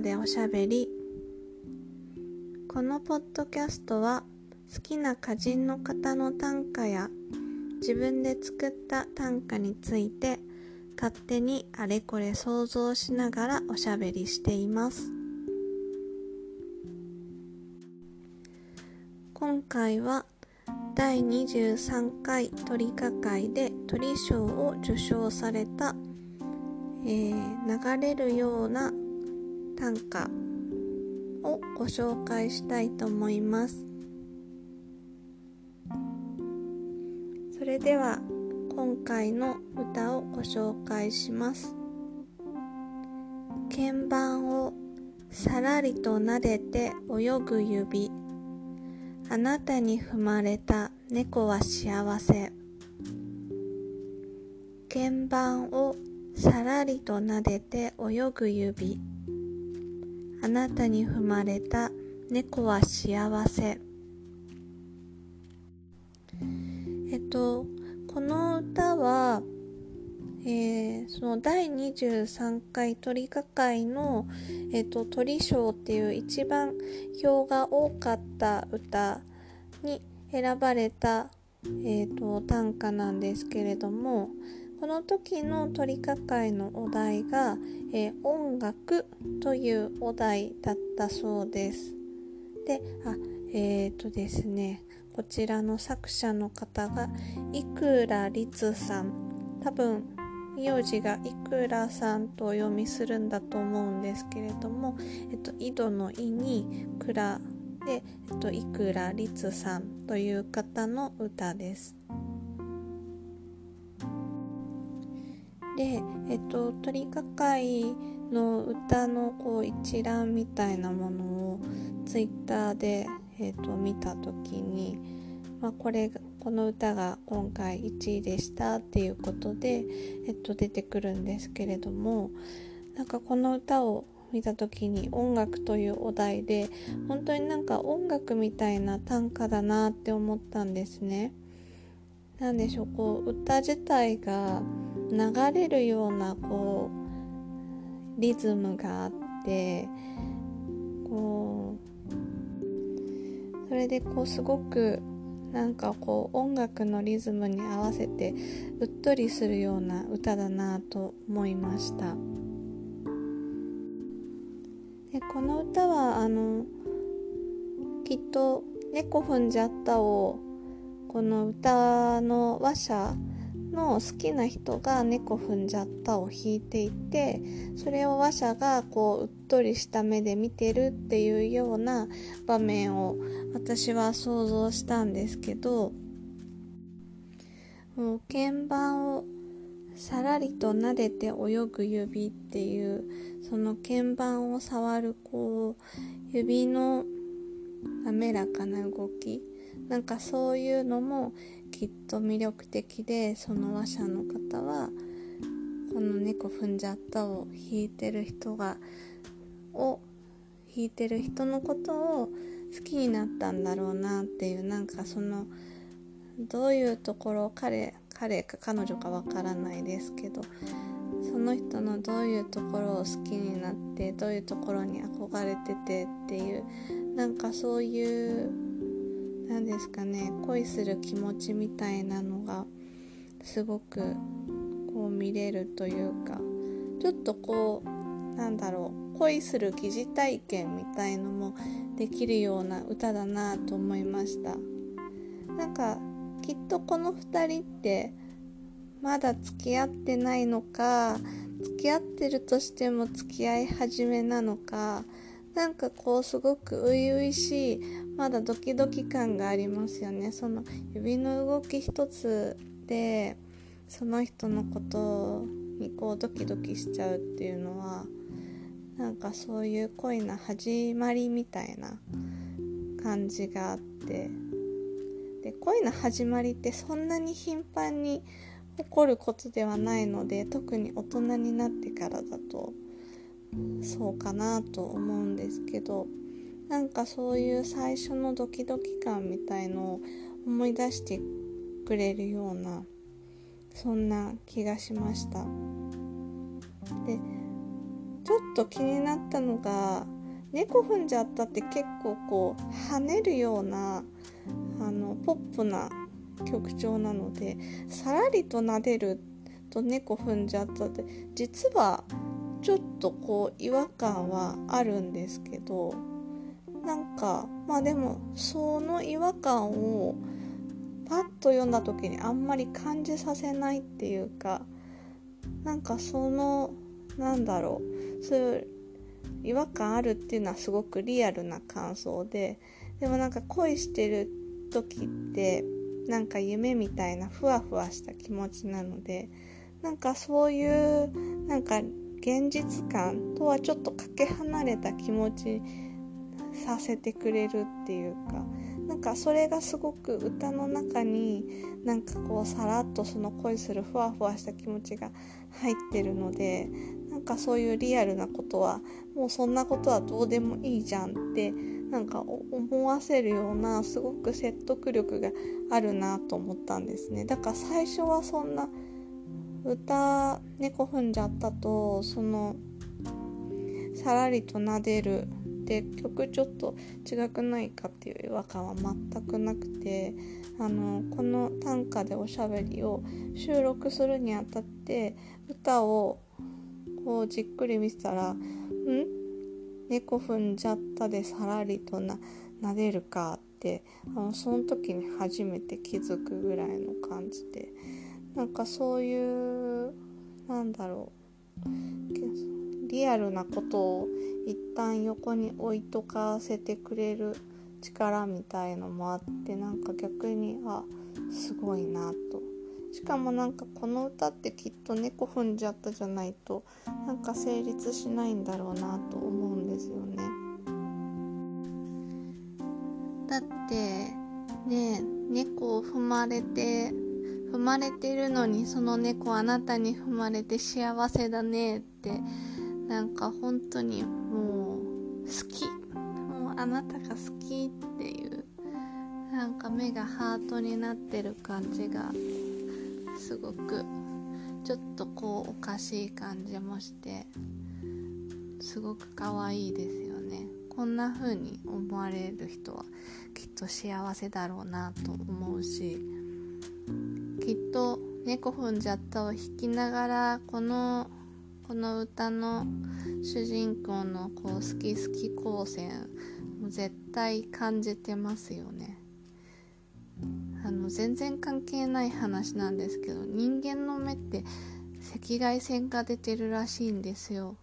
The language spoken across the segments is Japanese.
でおしゃべり。このポッドキャストは好きな歌人の方の短歌や自分で作った短歌について勝手にあれこれ想像しながらおしゃべりしています。今回は第23回鳥歌会で鳥賞を受賞された、えー、流れるような短歌をご紹介したいと思います。それでは今回の歌をご紹介します。鍵盤をさらりと撫でて泳ぐ指。あなたに踏まれた猫は幸せ。鍵盤をさらりと撫でて泳ぐ指。あなたに踏まれた。猫は幸せ。えっとこの歌はえー、その第23回鳥歌会の、えーと、鳥賞っていう一番票が多かった歌に選ばれた、えーと、短歌なんですけれどもこの時の鳥歌会のお題が、えー、音楽というお題だったそうです。で、あ、えっ、ー、とですね、こちらの作者の方が、いくらりつさん。多分、名字がいくらさんとお読みするんだと思うんですけれども、えっと、井戸の井に蔵で、えっと、いくらりつさんという方の歌です。で、えっと、鳥か会の歌のこう一覧みたいなものをツイッターで、えっと、見た時に、まあ、これこの歌が今回1位でしたっていうことで、えっと、出てくるんですけれどもなんかこの歌を見た時に音楽というお題で本当になんか音楽みたいな短歌だなって思ったんですね。なでしょうこう歌自体が流れるようなこうリズムがあってこうそれでこうすごくなんかこう音楽のリズムに合わせてうっとりするような歌だなと思いました。でこの歌はあのきっと「猫踏んじゃった」をこの歌の話者の好きな人が猫踏んじゃったを弾いていてそれを話者がこううっとりした目で見てるっていうような場面を私は想像したんですけどもう鍵盤をさらりと撫でて泳ぐ指っていうその鍵盤を触るこう指の滑らかな動きなんかそういうのもきっと魅力的でその話者の方はこの「猫踏んじゃった」を弾いてる人がを弾いてる人のことを好きになったんだろうなっていうなんかそのどういうところ彼彼か彼女かわからないですけどその人のどういうところを好きになってどういうところに憧れててっていうなんかそういう何ですかね恋する気持ちみたいなのがすごくこう見れるというかちょっとこうなんだろう恋する疑似体験みたいのもできるような歌だなと思いました。なんかきっとこの2人ってまだ付き合ってないのか付き合ってるとしても付き合い始めなのかなんかこうすごく初々しいまだドキドキ感がありますよね。その指の動き一つでその人のことにこうドキドキしちゃうっていうのはなんかそういう恋の始まりみたいな感じがあって。で恋の始まりってそんなに頻繁に起こることではないので特に大人になってからだとそうかなと思うんですけど。なんかそういう最初のドキドキ感みたいのを思い出してくれるようなそんな気がしました。でちょっと気になったのが猫踏んじゃったって結構こう跳ねるようなあのポップな曲調なのでさらりと撫でると猫踏んじゃったって実はちょっとこう違和感はあるんですけどなんかまあでもその違和感をパッと読んだ時にあんまり感じさせないっていうかなんかそのなんだろうそういう違和感あるっていうのはすごくリアルな感想ででもなんか恋してる時ってなんか夢みたいなふわふわした気持ちなのでなんかそういうなんか現実感とはちょっとかけ離れた気持ちさせてくれるっていうかなんかそれがすごく歌の中になんかこうさらっとその恋するふわふわした気持ちが入ってるのでなんかそういうリアルなことはもうそんなことはどうでもいいじゃんってなんか思わせるようなすごく説得力があるなと思ったんですね。だから最初はそんな歌猫踏んじゃったとそのさらりと撫でるで曲ちょっと違くないかっていう違和感は全くなくてあのこの短歌でおしゃべりを収録するにあたって歌をこうじっくり見てたら「ん？猫踏んじゃったでさらりとな撫でるか」ってあのその時に初めて気づくぐらいの感じでなんかそういうなんだろうリアルなことを一旦横に置いとかせてくれる力みたいのもあってなんか逆にあすごいなと。しかもなんかこの歌ってきっと猫踏んじゃったじゃないとなんか成立しないんだろうなと思うんですよね。だってね猫を踏まれて踏まれてるのにその猫あなたに踏まれて幸せだねってなんか本当にもう好きもうあなたが好きっていう。なんか目がハートになってる感じがすごくちょっとこうおかしい感じもしてすごく可愛いですよね。こんな風に思われる人はきっと幸せだろうなと思うしきっと「猫踏んじゃった」を弾きながらこのこの歌の主人公のこう好き好き光線絶対感じてますよね。あの全然関係ない話なんですけど人間の目って赤外線が出てるらしいんですよ。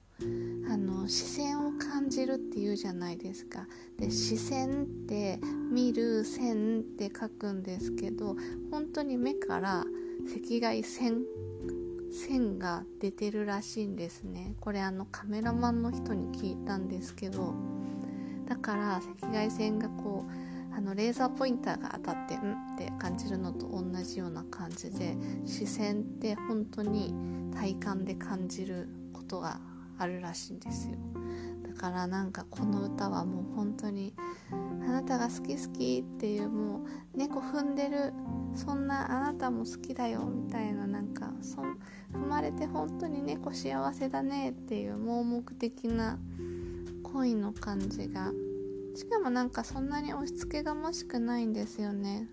あの視線を感じるっていうじゃないですか。で視線って見る線って書くんですけど本当に目から赤外線線が出てるらしいんですね。これあのカメラマンの人に聞いたんですけどだから赤外線がこうあのレーザーポインターが当たってんって感じるのと同じような感じで視線って本当に体感で感じることがあるらしいんですよ。からなんかこの歌はもう本当にあなたが好き好きっていうもう猫踏んでるそんなあなたも好きだよみたいななんかそ踏まれて本当に猫幸せだねっていう盲目的な恋の感じがしかもなんかそんなに押し付けがましくないんですよね。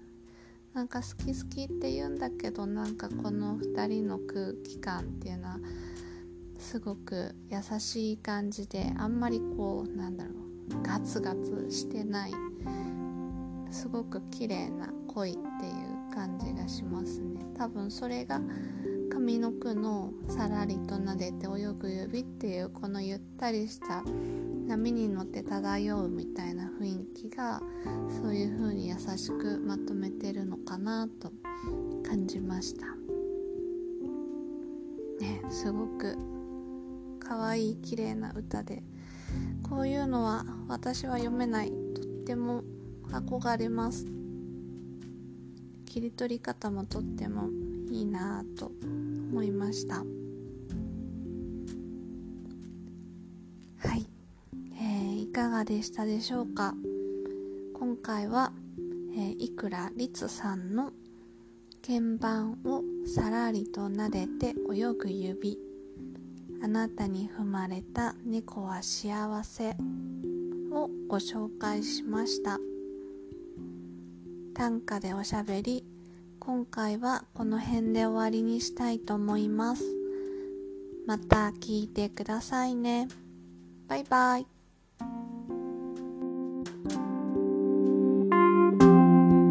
なんか好き好きって言うんだけどなんかこの2人の空気感っていうのはすごく優しい感じであんまりこうなんだろうガツガツしてないすごく綺麗な恋っていう感じがしますね。多分それが上の句の「さらりと撫でて泳ぐ指」っていうこのゆったりした波に乗って漂うみたいな雰囲気がそういう風に優しくまとめてるのかなと感じました。ねすごく可愛い綺麗な歌で。こういうのは私は読めない。とっても憧れます。切り取り方もとってもいいなぁと思いました。はい、えー、いかがでしたでしょうか？今回は、えー、いくらりつさんの鍵盤をさらりと撫でて泳ぐ指あなたに踏まれた猫は幸せをご紹介しました。短歌でおしゃべり。今回はこの辺で終わりにしたいと思います。また聞いてくださいね。バイバイ。